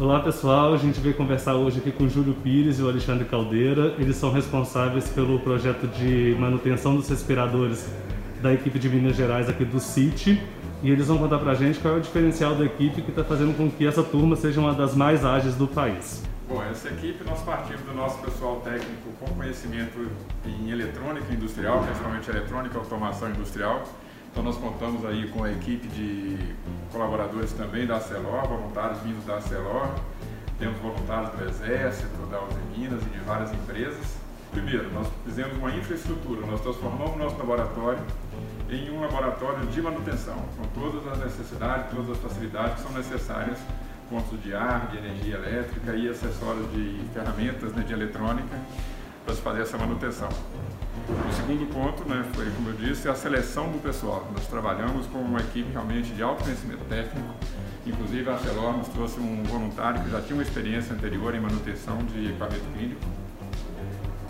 Olá pessoal, a gente veio conversar hoje aqui com o Júlio Pires e o Alexandre Caldeira. Eles são responsáveis pelo projeto de manutenção dos respiradores da equipe de Minas Gerais aqui do CIT. E eles vão contar pra gente qual é o diferencial da equipe que está fazendo com que essa turma seja uma das mais ágeis do país. Bom, essa equipe nós partimos do nosso pessoal técnico com conhecimento em eletrônica industrial, principalmente eletrônica automação industrial. Então nós contamos aí com a equipe de colaboradores também da Celor, voluntários vindos da Celor. Temos voluntários do Exército, da Uzi Minas e de várias empresas. Primeiro, nós fizemos uma infraestrutura, nós transformamos nosso laboratório em um laboratório de manutenção, com todas as necessidades, todas as facilidades que são necessárias, pontos de ar, de energia elétrica e acessórios de ferramentas né, de eletrônica para se fazer essa manutenção. O segundo ponto, né, foi, como eu disse, a seleção do pessoal. Nós trabalhamos com uma equipe realmente de alto conhecimento técnico, inclusive a Celor nos trouxe um voluntário que já tinha uma experiência anterior em manutenção de equipamento clínico.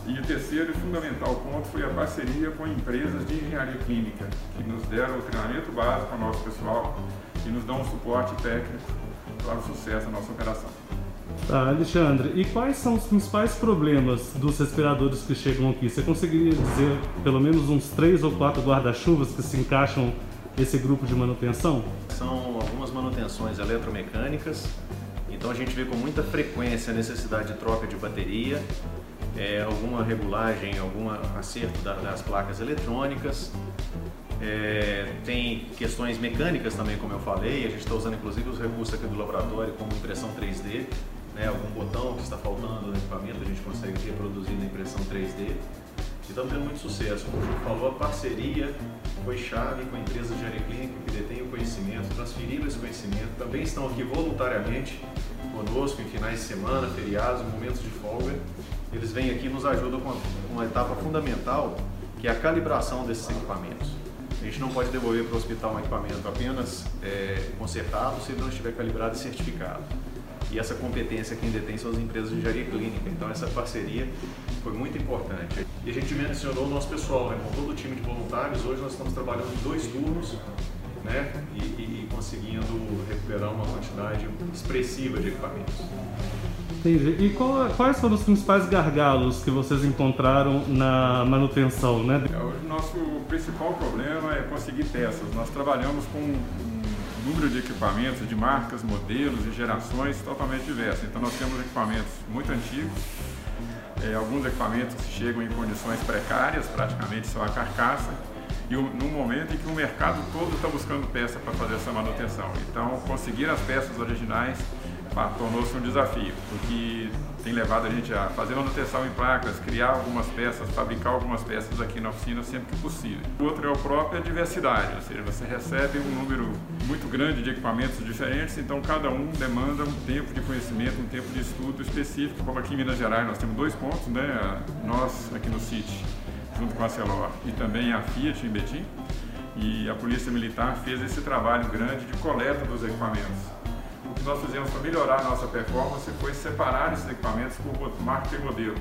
E o terceiro e fundamental ponto foi a parceria com empresas de engenharia clínica, que nos deram o treinamento básico ao nosso pessoal e nos dão um suporte técnico para o sucesso da nossa operação. Tá, Alexandre, e quais são os principais problemas dos respiradores que chegam aqui? Você conseguiria dizer pelo menos uns três ou quatro guarda-chuvas que se encaixam nesse grupo de manutenção? São algumas manutenções eletromecânicas, então a gente vê com muita frequência a necessidade de troca de bateria, é, alguma regulagem, algum acerto da, das placas eletrônicas. É, tem questões mecânicas também, como eu falei, a gente está usando inclusive os recursos aqui do laboratório como impressão 3D, né, algum botão que está faltando no equipamento, a gente consegue reproduzir na impressão 3D. E estamos tendo muito sucesso. Como o Ju falou, a parceria foi chave com a empresa de área clínica que detém o conhecimento, transferiram esse conhecimento, também estão aqui voluntariamente conosco em finais de semana, feriados, momentos de folga. Eles vêm aqui e nos ajudam com uma etapa fundamental, que é a calibração desses equipamentos. A gente não pode devolver para o hospital um equipamento apenas é, consertado se ele não estiver calibrado e certificado e essa competência quem detém são as empresas de engenharia clínica. Então essa parceria foi muito importante. E a gente mencionou o nosso pessoal, né? com todo o time de voluntários, hoje nós estamos trabalhando em dois turnos né? e, e, e conseguindo recuperar uma quantidade expressiva de equipamentos. Entendi. E qual, quais foram os principais gargalos que vocês encontraram na manutenção? Né? É, o nosso principal problema é conseguir peças. Nós trabalhamos com número de equipamentos, de marcas, modelos e gerações totalmente diversas. Então nós temos equipamentos muito antigos, é, alguns equipamentos que chegam em condições precárias, praticamente só a carcaça, e num momento em que o mercado todo está buscando peça para fazer essa manutenção. Então conseguir as peças originais tornou-se um desafio, porque tem levado a gente a fazer manutenção em placas, criar algumas peças, fabricar algumas peças aqui na oficina sempre que possível. O outro é a própria diversidade, ou seja, você recebe um número muito grande de equipamentos diferentes, então cada um demanda um tempo de conhecimento, um tempo de estudo específico, como aqui em Minas Gerais nós temos dois pontos, né? nós aqui no CIT, junto com a Celor e também a Fiat em Betim, e a Polícia Militar fez esse trabalho grande de coleta dos equipamentos que nós fizemos para melhorar a nossa performance foi separar esses equipamentos por marca e modelo,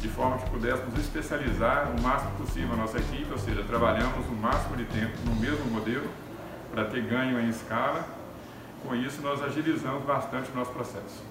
de forma que pudéssemos especializar o máximo possível a nossa equipe, ou seja, trabalhamos o máximo de tempo no mesmo modelo para ter ganho em escala. Com isso, nós agilizamos bastante o nosso processo.